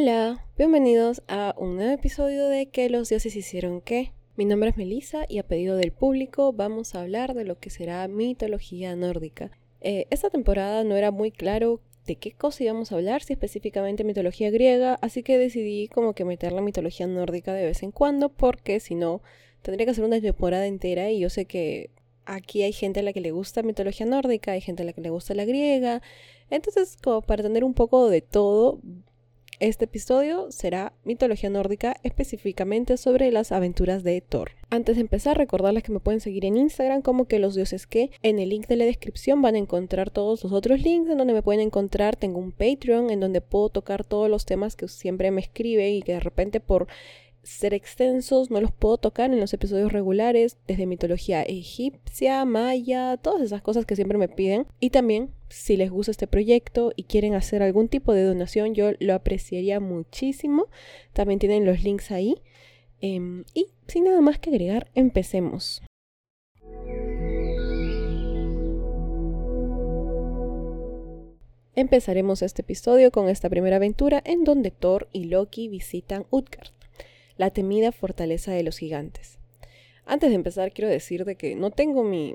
Hola, bienvenidos a un nuevo episodio de ¿Qué los dioses hicieron qué? Mi nombre es Melissa y a pedido del público vamos a hablar de lo que será mitología nórdica. Eh, esta temporada no era muy claro de qué cosa íbamos a hablar, si específicamente mitología griega, así que decidí como que meter la mitología nórdica de vez en cuando, porque si no, tendría que hacer una temporada entera y yo sé que aquí hay gente a la que le gusta mitología nórdica, hay gente a la que le gusta la griega, entonces como para tener un poco de todo, este episodio será mitología nórdica, específicamente sobre las aventuras de Thor. Antes de empezar, recordarles que me pueden seguir en Instagram como que los dioses que. En el link de la descripción van a encontrar todos los otros links en donde me pueden encontrar. Tengo un Patreon en donde puedo tocar todos los temas que siempre me escribe y que de repente por ser extensos, no los puedo tocar en los episodios regulares, desde mitología egipcia, maya, todas esas cosas que siempre me piden. Y también, si les gusta este proyecto y quieren hacer algún tipo de donación, yo lo apreciaría muchísimo. También tienen los links ahí. Em, y sin nada más que agregar, empecemos. Empezaremos este episodio con esta primera aventura en donde Thor y Loki visitan Utgard la temida fortaleza de los gigantes. Antes de empezar, quiero decir de que no tengo mi.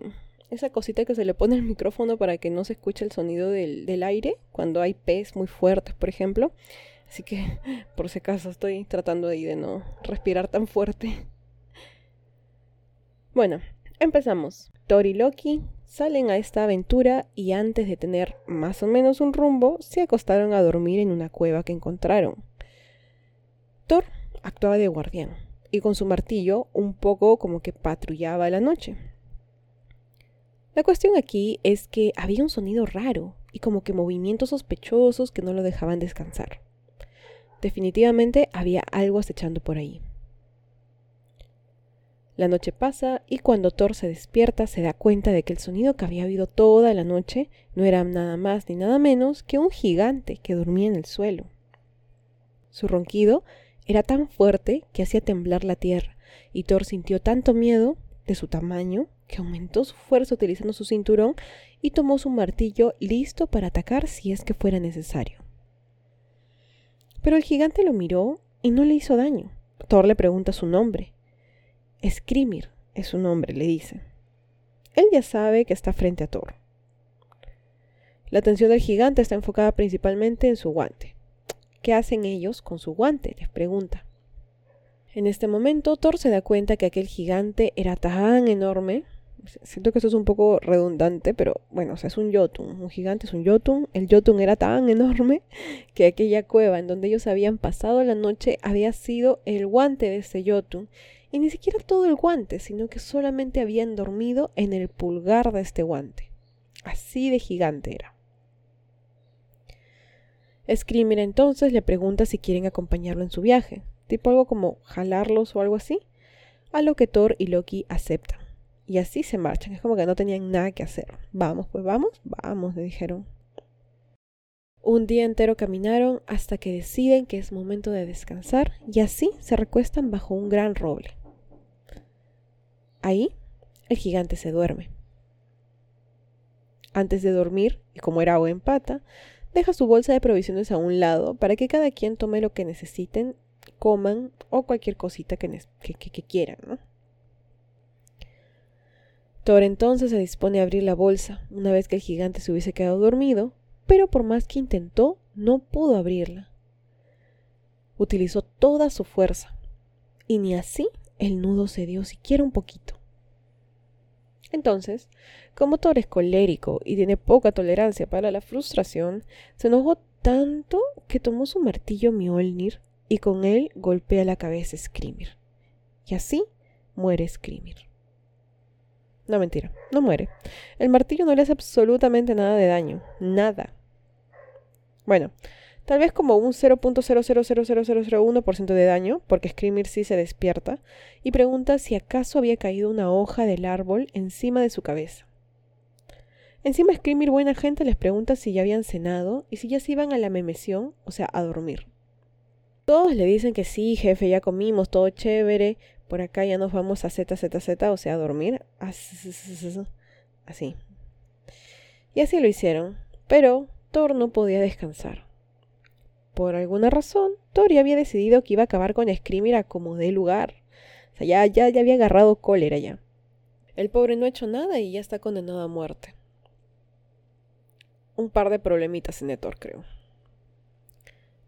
esa cosita que se le pone al micrófono para que no se escuche el sonido del, del aire cuando hay pez muy fuertes, por ejemplo. Así que, por si acaso, estoy tratando ahí de no respirar tan fuerte. Bueno, empezamos. Thor y Loki salen a esta aventura y antes de tener más o menos un rumbo, se acostaron a dormir en una cueva que encontraron. Thor actuaba de guardián y con su martillo un poco como que patrullaba la noche. La cuestión aquí es que había un sonido raro y como que movimientos sospechosos que no lo dejaban descansar. Definitivamente había algo acechando por ahí. La noche pasa y cuando Thor se despierta se da cuenta de que el sonido que había habido toda la noche no era nada más ni nada menos que un gigante que dormía en el suelo. Su ronquido era tan fuerte que hacía temblar la tierra, y Thor sintió tanto miedo de su tamaño que aumentó su fuerza utilizando su cinturón y tomó su martillo listo para atacar si es que fuera necesario. Pero el gigante lo miró y no le hizo daño. Thor le pregunta su nombre. Skrimir es su nombre, le dice. Él ya sabe que está frente a Thor. La atención del gigante está enfocada principalmente en su guante. ¿Qué hacen ellos con su guante? les pregunta. En este momento, Thor se da cuenta que aquel gigante era tan enorme. Siento que esto es un poco redundante, pero bueno, o sea, es un Jotun. Un gigante es un Jotun. El Jotun era tan enorme que aquella cueva en donde ellos habían pasado la noche había sido el guante de ese Jotun. Y ni siquiera todo el guante, sino que solamente habían dormido en el pulgar de este guante. Así de gigante era. Screamer entonces le pregunta si quieren acompañarlo en su viaje, tipo algo como jalarlos o algo así, a lo que Thor y Loki aceptan. Y así se marchan, es como que no tenían nada que hacer. Vamos, pues vamos, vamos, le dijeron. Un día entero caminaron hasta que deciden que es momento de descansar y así se recuestan bajo un gran roble. Ahí el gigante se duerme. Antes de dormir, y como era agua en pata, deja su bolsa de provisiones a un lado para que cada quien tome lo que necesiten, coman o cualquier cosita que, quieran. ¿no? Thor entonces se dispone a abrir la bolsa una vez que el gigante se hubiese quedado dormido, pero por más que intentó, no pudo abrirla. Utilizó toda su fuerza, y ni así el nudo cedió siquiera un poquito. Entonces, como Thor es colérico y tiene poca tolerancia para la frustración, se enojó tanto que tomó su martillo Mjolnir y con él golpea la cabeza a Skrimir. Y así muere Skrimir. No mentira, no muere. El martillo no le hace absolutamente nada de daño, nada. Bueno, Tal vez como un 0.000001% de daño, porque Screamer sí se despierta, y pregunta si acaso había caído una hoja del árbol encima de su cabeza. Encima Screamer buena gente les pregunta si ya habían cenado y si ya se iban a la memesión, o sea, a dormir. Todos le dicen que sí, jefe, ya comimos, todo chévere, por acá ya nos vamos a ZZZ, o sea, a dormir. Así. Y así lo hicieron, pero Thor no podía descansar. Por alguna razón, Tori había decidido que iba a acabar con Screamer como de lugar. O sea, ya, ya, ya había agarrado cólera ya. El pobre no ha hecho nada y ya está condenado a muerte. Un par de problemitas en Thor, creo.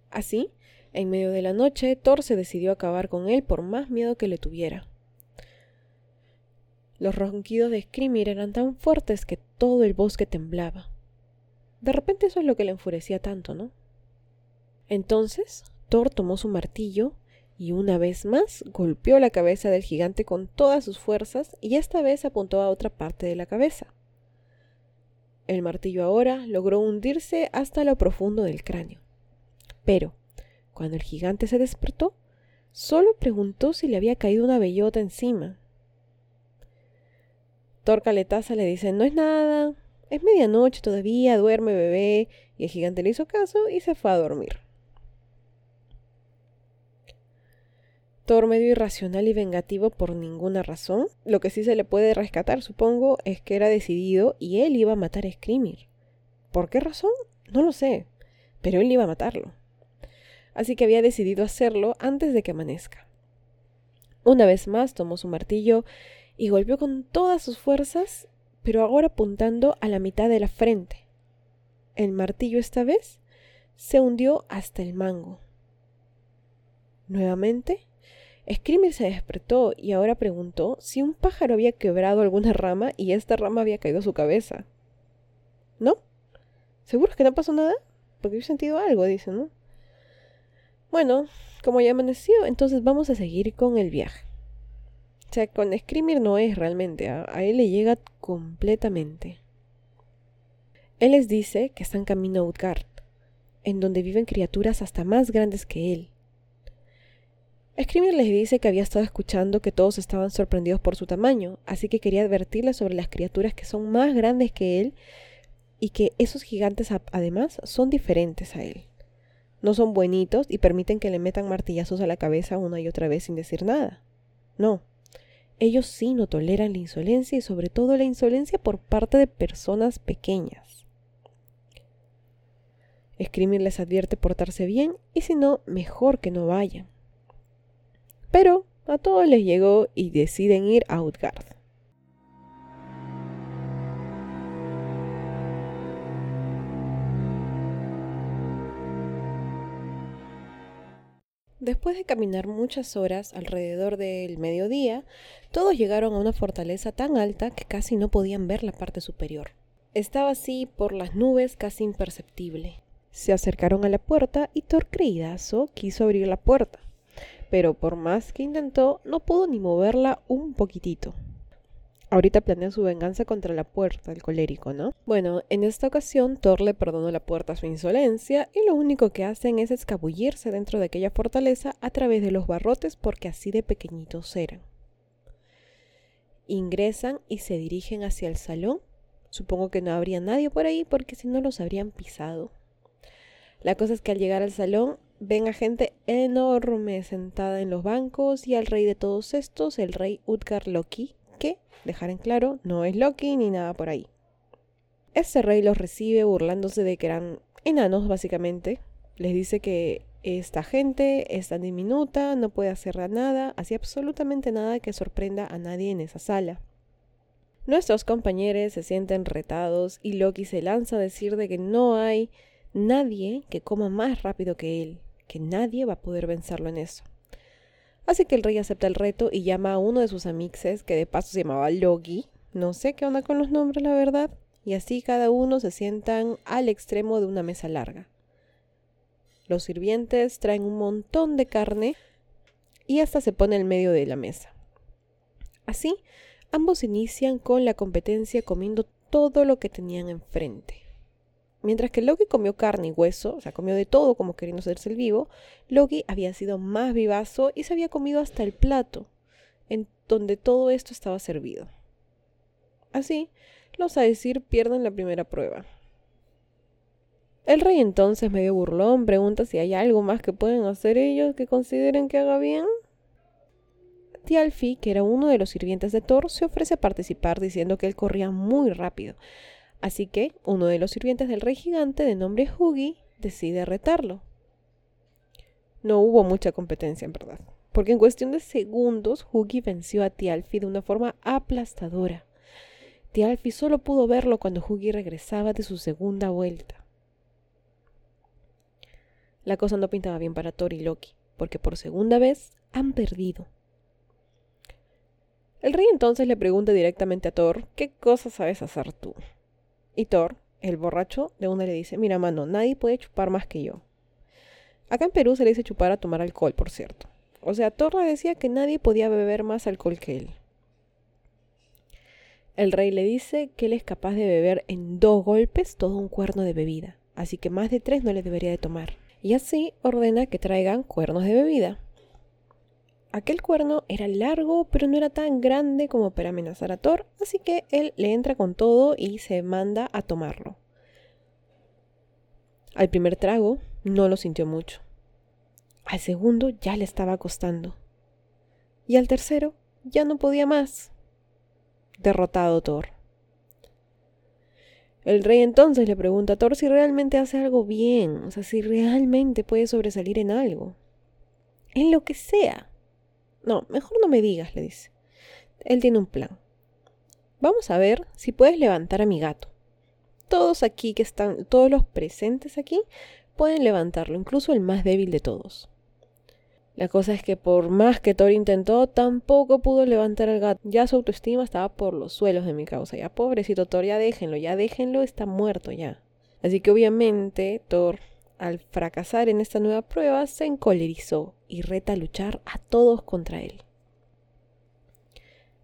Así, en medio de la noche, Thor se decidió acabar con él por más miedo que le tuviera. Los ronquidos de Screamer eran tan fuertes que todo el bosque temblaba. De repente eso es lo que le enfurecía tanto, ¿no? Entonces, Thor tomó su martillo y una vez más golpeó la cabeza del gigante con todas sus fuerzas y esta vez apuntó a otra parte de la cabeza. El martillo ahora logró hundirse hasta lo profundo del cráneo. Pero, cuando el gigante se despertó, solo preguntó si le había caído una bellota encima. Thor Caletaza le dice, no es nada, es medianoche todavía, duerme bebé, y el gigante le hizo caso y se fue a dormir. Thor medio irracional y vengativo por ninguna razón. Lo que sí se le puede rescatar, supongo, es que era decidido y él iba a matar a Screamer. ¿Por qué razón? No lo sé, pero él iba a matarlo. Así que había decidido hacerlo antes de que amanezca. Una vez más tomó su martillo y golpeó con todas sus fuerzas, pero ahora apuntando a la mitad de la frente. El martillo esta vez se hundió hasta el mango. Nuevamente Screamer se despertó y ahora preguntó si un pájaro había quebrado alguna rama y esta rama había caído a su cabeza. ¿No? ¿Seguro que no pasó nada? Porque he sentido algo, dice, ¿no? Bueno, como ya amaneció, entonces vamos a seguir con el viaje. O sea, con Screamer no es realmente, a, a él le llega completamente. Él les dice que están camino a Utgard, en donde viven criaturas hasta más grandes que él Screamer les dice que había estado escuchando que todos estaban sorprendidos por su tamaño, así que quería advertirles sobre las criaturas que son más grandes que él y que esos gigantes además son diferentes a él. No son buenitos y permiten que le metan martillazos a la cabeza una y otra vez sin decir nada. No, ellos sí no toleran la insolencia y sobre todo la insolencia por parte de personas pequeñas. Screamer les advierte portarse bien y si no, mejor que no vayan. Pero a todos les llegó y deciden ir a Utgard. Después de caminar muchas horas alrededor del mediodía, todos llegaron a una fortaleza tan alta que casi no podían ver la parte superior. Estaba así por las nubes casi imperceptible. Se acercaron a la puerta y Thor quiso abrir la puerta pero por más que intentó, no pudo ni moverla un poquitito. Ahorita planea su venganza contra la puerta, el colérico, ¿no? Bueno, en esta ocasión Thor le perdonó la puerta a su insolencia y lo único que hacen es escabullirse dentro de aquella fortaleza a través de los barrotes porque así de pequeñitos eran. Ingresan y se dirigen hacia el salón. Supongo que no habría nadie por ahí porque si no los habrían pisado. La cosa es que al llegar al salón ven a gente enorme sentada en los bancos y al rey de todos estos, el rey Utgar Loki, que, dejar en claro, no es Loki ni nada por ahí. Este rey los recibe burlándose de que eran enanos, básicamente. Les dice que esta gente es tan diminuta, no puede hacer nada, así absolutamente nada que sorprenda a nadie en esa sala. Nuestros compañeros se sienten retados y Loki se lanza a decir de que no hay nadie que coma más rápido que él, que nadie va a poder vencerlo en eso. Así que el rey acepta el reto y llama a uno de sus amixes, que de paso se llamaba Logi. No sé qué onda con los nombres, la verdad. Y así cada uno se sientan al extremo de una mesa larga. Los sirvientes traen un montón de carne y hasta se pone en medio de la mesa. Así, ambos inician con la competencia comiendo todo lo que tenían enfrente. Mientras que Loki comió carne y hueso, o sea, comió de todo como queriendo hacerse el vivo, Loki había sido más vivazo y se había comido hasta el plato, en donde todo esto estaba servido. Así, los a decir pierden la primera prueba. El rey entonces, medio burlón, pregunta si hay algo más que pueden hacer ellos que consideren que haga bien. Tialfi, que era uno de los sirvientes de Thor, se ofrece a participar diciendo que él corría muy rápido, Así que uno de los sirvientes del rey gigante, de nombre Hugi, decide retarlo. No hubo mucha competencia, en verdad. Porque en cuestión de segundos, Hugi venció a Tialfi de una forma aplastadora. Tialfi solo pudo verlo cuando Hugi regresaba de su segunda vuelta. La cosa no pintaba bien para Thor y Loki, porque por segunda vez han perdido. El rey entonces le pregunta directamente a Thor, ¿qué cosa sabes hacer tú? Y Thor, el borracho, de una le dice, mira mano, nadie puede chupar más que yo. Acá en Perú se le dice chupar a tomar alcohol, por cierto. O sea, Thor le decía que nadie podía beber más alcohol que él. El rey le dice que él es capaz de beber en dos golpes todo un cuerno de bebida, así que más de tres no le debería de tomar. Y así ordena que traigan cuernos de bebida. Aquel cuerno era largo, pero no era tan grande como para amenazar a Thor, así que él le entra con todo y se manda a tomarlo. Al primer trago no lo sintió mucho. Al segundo ya le estaba costando. Y al tercero ya no podía más. Derrotado Thor. El rey entonces le pregunta a Thor si realmente hace algo bien, o sea, si realmente puede sobresalir en algo. En lo que sea. No, mejor no me digas, le dice. Él tiene un plan. Vamos a ver si puedes levantar a mi gato. Todos aquí que están, todos los presentes aquí, pueden levantarlo, incluso el más débil de todos. La cosa es que por más que Thor intentó, tampoco pudo levantar al gato. Ya su autoestima estaba por los suelos de mi causa. Ya pobrecito Thor, ya déjenlo, ya déjenlo, está muerto ya. Así que obviamente Thor al fracasar en esta nueva prueba, se encolerizó y reta a luchar a todos contra él.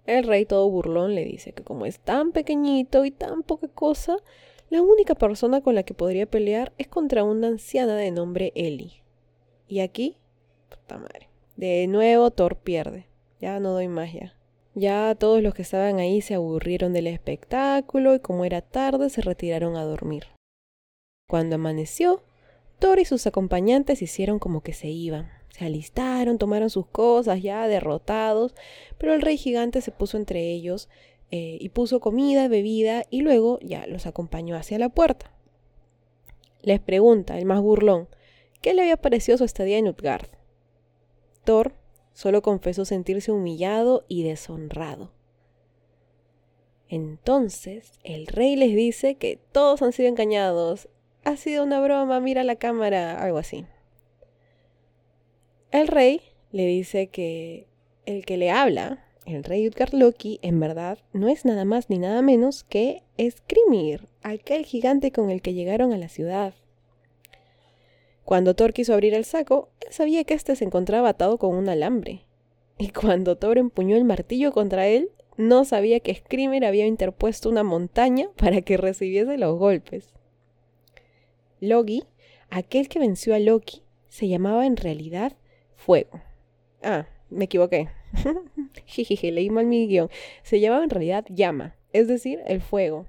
El rey todo burlón le dice que como es tan pequeñito y tan poca cosa, la única persona con la que podría pelear es contra una anciana de nombre Eli. Y aquí, puta madre. De nuevo Thor pierde. Ya no doy más ya. Ya todos los que estaban ahí se aburrieron del espectáculo y como era tarde se retiraron a dormir. Cuando amaneció, Thor y sus acompañantes hicieron como que se iban. Se alistaron, tomaron sus cosas ya derrotados, pero el rey gigante se puso entre ellos eh, y puso comida, bebida y luego ya los acompañó hacia la puerta. Les pregunta, el más burlón, ¿qué le había parecido su estadía en Utgard? Thor solo confesó sentirse humillado y deshonrado. Entonces el rey les dice que todos han sido engañados ha sido una broma, mira la cámara, algo así. El rey le dice que el que le habla, el rey Utgard Loki, en verdad no es nada más ni nada menos que Skrimir, aquel gigante con el que llegaron a la ciudad. Cuando Thor quiso abrir el saco, él sabía que éste se encontraba atado con un alambre. Y cuando Thor empuñó el martillo contra él, no sabía que Skrimir había interpuesto una montaña para que recibiese los golpes. Logi, aquel que venció a Loki, se llamaba en realidad Fuego. Ah, me equivoqué. Jijiji, leí mal mi guion. Se llamaba en realidad Llama, es decir, el fuego,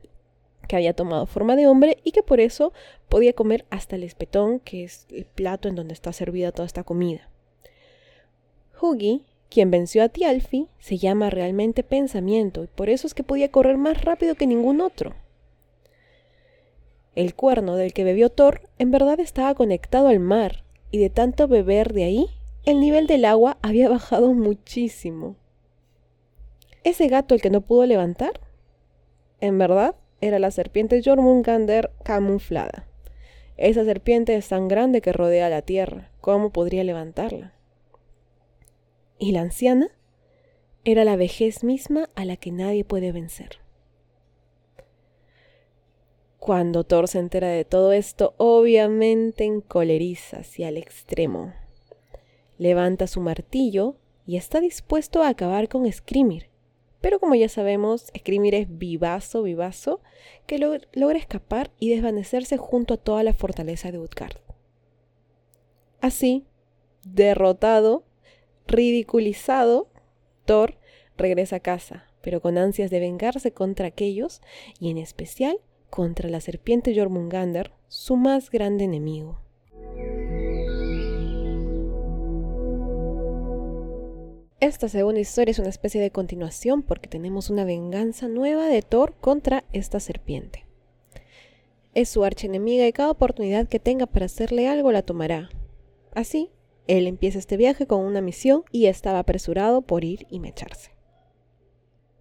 que había tomado forma de hombre y que por eso podía comer hasta el espetón, que es el plato en donde está servida toda esta comida. Hugi, quien venció a Tialfi, se llama realmente pensamiento y por eso es que podía correr más rápido que ningún otro. El cuerno del que bebió Thor en verdad estaba conectado al mar, y de tanto beber de ahí, el nivel del agua había bajado muchísimo. Ese gato el que no pudo levantar, en verdad, era la serpiente Jormungander camuflada. Esa serpiente es tan grande que rodea la tierra. ¿Cómo podría levantarla? Y la anciana era la vejez misma a la que nadie puede vencer. Cuando Thor se entera de todo esto, obviamente encoleriza hacia el extremo. Levanta su martillo y está dispuesto a acabar con Skrimir. Pero como ya sabemos, Skrimir es vivazo, vivazo, que logra escapar y desvanecerse junto a toda la fortaleza de Utgard. Así, derrotado, ridiculizado, Thor regresa a casa, pero con ansias de vengarse contra aquellos, y en especial contra la serpiente Jormungander, su más grande enemigo. Esta segunda historia es una especie de continuación porque tenemos una venganza nueva de Thor contra esta serpiente. Es su archienemiga y cada oportunidad que tenga para hacerle algo la tomará. Así Él empieza este viaje con una misión y estaba apresurado por ir y mecharse.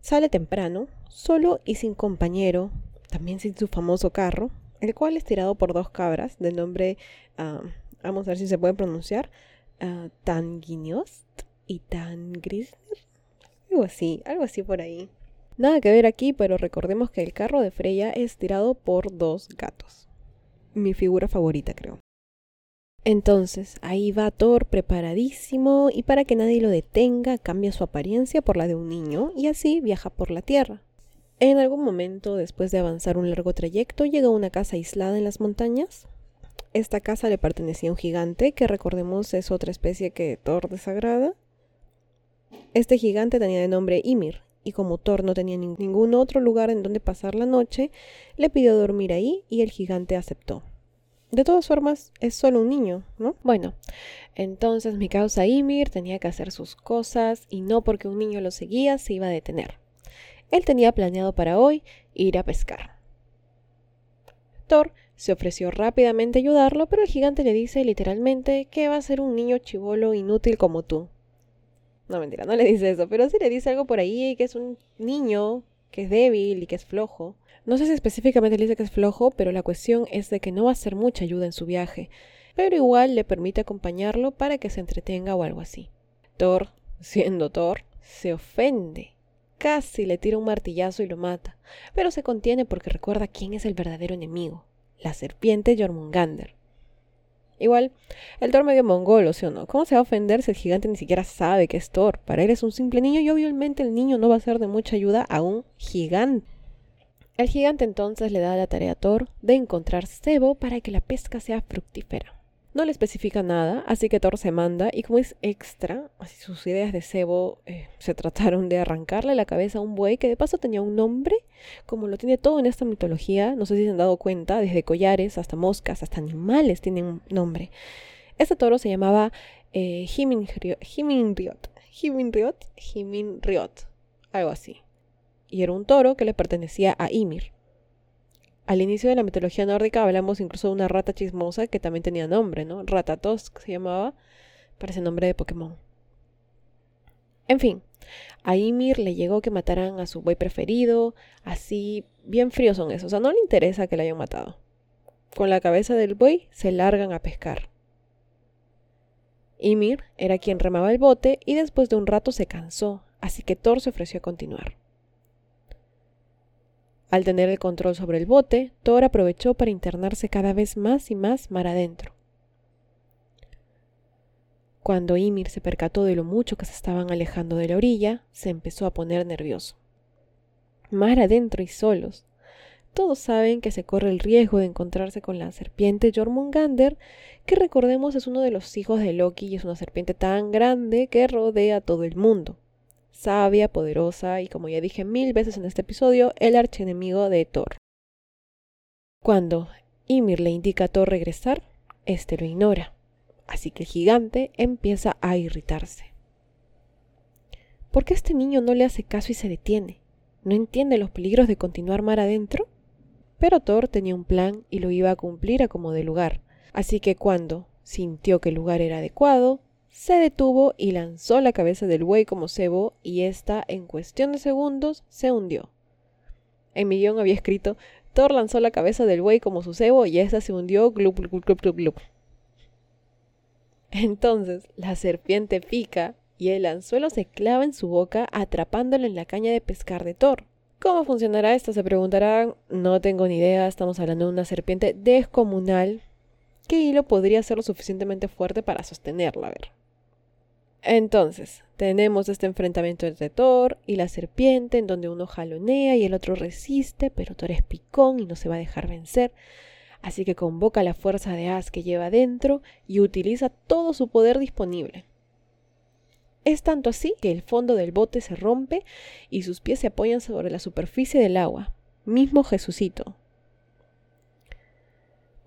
Sale temprano, solo y sin compañero, también sin su famoso carro, el cual es tirado por dos cabras de nombre, ah, vamos a ver si se puede pronunciar, uh, y Tangrisner. Algo así, algo así por ahí. Nada que ver aquí, pero recordemos que el carro de Freya es tirado por dos gatos. Mi figura favorita, creo. Entonces, ahí va Thor preparadísimo y para que nadie lo detenga, cambia su apariencia por la de un niño y así viaja por la Tierra. En algún momento, después de avanzar un largo trayecto, llega a una casa aislada en las montañas. Esta casa le pertenecía a un gigante, que recordemos es otra especie que Thor desagrada. Este gigante tenía de nombre Ymir, y como Thor no tenía ningún otro lugar en donde pasar la noche, le pidió dormir ahí y el gigante aceptó. De todas formas, es solo un niño, ¿no? Bueno, entonces mi causa Ymir tenía que hacer sus cosas y no porque un niño lo seguía se iba a detener. Él tenía planeado para hoy ir a pescar. Thor se ofreció rápidamente ayudarlo, pero el gigante le dice literalmente que va a ser un niño chivolo inútil como tú. No, mentira, no le dice eso, pero sí le dice algo por ahí, que es un niño, que es débil y que es flojo. No sé si específicamente le dice que es flojo, pero la cuestión es de que no va a ser mucha ayuda en su viaje, pero igual le permite acompañarlo para que se entretenga o algo así. Thor, siendo Thor, se ofende. Casi le tira un martillazo y lo mata, pero se contiene porque recuerda quién es el verdadero enemigo, la serpiente Jormungander. Igual, el Thor medio mongolo, ¿sí o no? ¿Cómo se va a ofender si el gigante ni siquiera sabe que es Thor? Para él es un simple niño y obviamente el niño no va a ser de mucha ayuda a un gigante. El gigante entonces le da la tarea a Thor de encontrar cebo para que la pesca sea fructífera. No le especifica nada, así que Thor se manda y como es extra, así sus ideas de cebo eh, se trataron de arrancarle la cabeza a un buey que de paso tenía un nombre, como lo tiene todo en esta mitología, no sé si se han dado cuenta, desde collares hasta moscas, hasta animales tienen un nombre. Este toro se llamaba eh, Himinriot, Himinriot, Himinriot, algo así. Y era un toro que le pertenecía a Ymir. Al inicio de la mitología nórdica hablamos incluso de una rata chismosa que también tenía nombre, ¿no? Ratatosk se llamaba, parece nombre de Pokémon. En fin, a Ymir le llegó que mataran a su buey preferido, así bien fríos son esos, o sea, no le interesa que le hayan matado. Con la cabeza del buey se largan a pescar. Ymir era quien remaba el bote y después de un rato se cansó, así que Thor se ofreció a continuar. Al tener el control sobre el bote, Thor aprovechó para internarse cada vez más y más mar adentro. Cuando Ymir se percató de lo mucho que se estaban alejando de la orilla, se empezó a poner nervioso. Mar adentro y solos. Todos saben que se corre el riesgo de encontrarse con la serpiente Jormungander, que recordemos es uno de los hijos de Loki y es una serpiente tan grande que rodea todo el mundo sabia, poderosa y como ya dije mil veces en este episodio, el archienemigo de Thor. Cuando Ymir le indica a Thor regresar, este lo ignora, así que el gigante empieza a irritarse. ¿Por qué este niño no le hace caso y se detiene? ¿No entiende los peligros de continuar mar adentro? Pero Thor tenía un plan y lo iba a cumplir a como de lugar, así que cuando sintió que el lugar era adecuado, se detuvo y lanzó la cabeza del buey como cebo y ésta en cuestión de segundos se hundió. En mi guion había escrito Thor lanzó la cabeza del buey como su cebo y ésta se hundió glup glup glup glup glup. Entonces la serpiente pica y el anzuelo se clava en su boca atrapándolo en la caña de pescar de Thor. ¿Cómo funcionará esto? Se preguntarán. No tengo ni idea, estamos hablando de una serpiente descomunal. ¿Qué hilo podría ser lo suficientemente fuerte para sostenerla? A ver. Entonces, tenemos este enfrentamiento entre Thor y la serpiente, en donde uno jalonea y el otro resiste, pero Thor es picón y no se va a dejar vencer. Así que convoca la fuerza de As que lleva dentro y utiliza todo su poder disponible. Es tanto así que el fondo del bote se rompe y sus pies se apoyan sobre la superficie del agua, mismo Jesucito,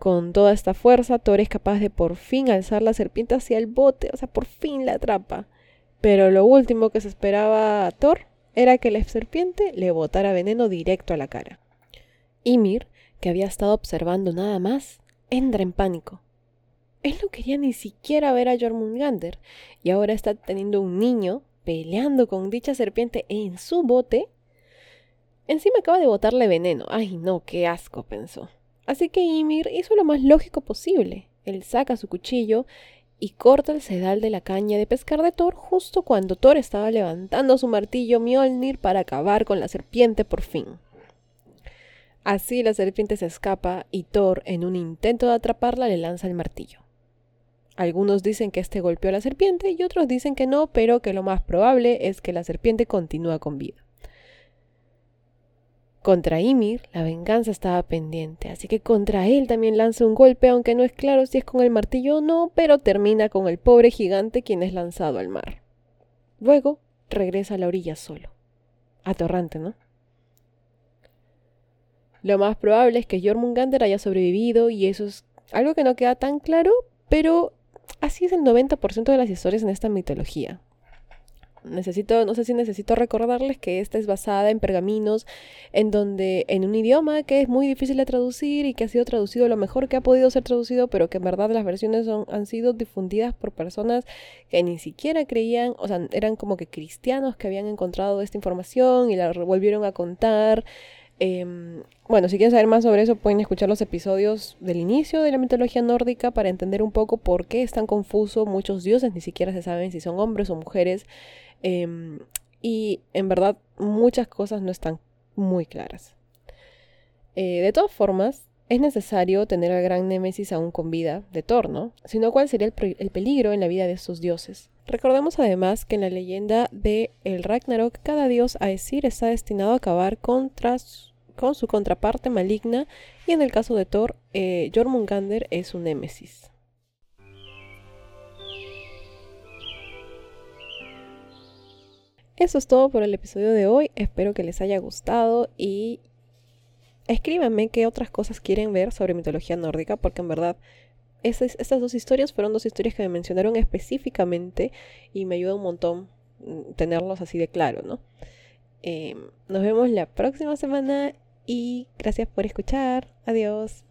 con toda esta fuerza, Thor es capaz de por fin alzar la serpiente hacia el bote, o sea, por fin la atrapa. Pero lo último que se esperaba a Thor era que la serpiente le botara veneno directo a la cara. Ymir, que había estado observando nada más, entra en pánico. él no quería ni siquiera ver a Jormungandr y ahora está teniendo un niño peleando con dicha serpiente en su bote. Encima acaba de botarle veneno. Ay, no, qué asco, pensó. Así que Ymir hizo lo más lógico posible. Él saca su cuchillo y corta el sedal de la caña de pescar de Thor justo cuando Thor estaba levantando su martillo Mjolnir para acabar con la serpiente por fin. Así la serpiente se escapa y Thor, en un intento de atraparla, le lanza el martillo. Algunos dicen que este golpeó a la serpiente y otros dicen que no, pero que lo más probable es que la serpiente continúa con vida. Contra Ymir, la venganza estaba pendiente, así que contra él también lanza un golpe, aunque no es claro si es con el martillo o no, pero termina con el pobre gigante quien es lanzado al mar. Luego regresa a la orilla solo. Atorrante, ¿no? Lo más probable es que Jormungandr haya sobrevivido y eso es algo que no queda tan claro, pero así es el 90% de las historias en esta mitología. Necesito, no sé si necesito recordarles que esta es basada en pergaminos, en donde, en un idioma que es muy difícil de traducir y que ha sido traducido lo mejor que ha podido ser traducido, pero que en verdad las versiones son, han sido difundidas por personas que ni siquiera creían, o sea, eran como que cristianos que habían encontrado esta información y la volvieron a contar. Em, bueno, si quieren saber más sobre eso, pueden escuchar los episodios del inicio de la mitología nórdica para entender un poco por qué es tan confuso. Muchos dioses ni siquiera se saben si son hombres o mujeres. Em, y en verdad muchas cosas no están muy claras. Eh, de todas formas, es necesario tener al gran Némesis aún con vida de Thor, ¿no? Si no, ¿cuál sería el, el, peligro en la vida de estos dioses? Recordemos además que en la leyenda de el Ragnarok, cada dios Aesir está destinado a acabar contra con su contraparte maligna y en el caso de Thor, eh, Jormungandr es un Némesis. Eso es todo por el episodio de hoy. Espero que les haya gustado y escríbanme qué otras cosas quieren ver sobre mitología nórdica, porque en verdad estas dos historias fueron dos historias que me mencionaron específicamente y me ayuda un montón mm, tenerlos así de claro, ¿no? Em, nos vemos la próxima semana y gracias por escuchar. Adiós.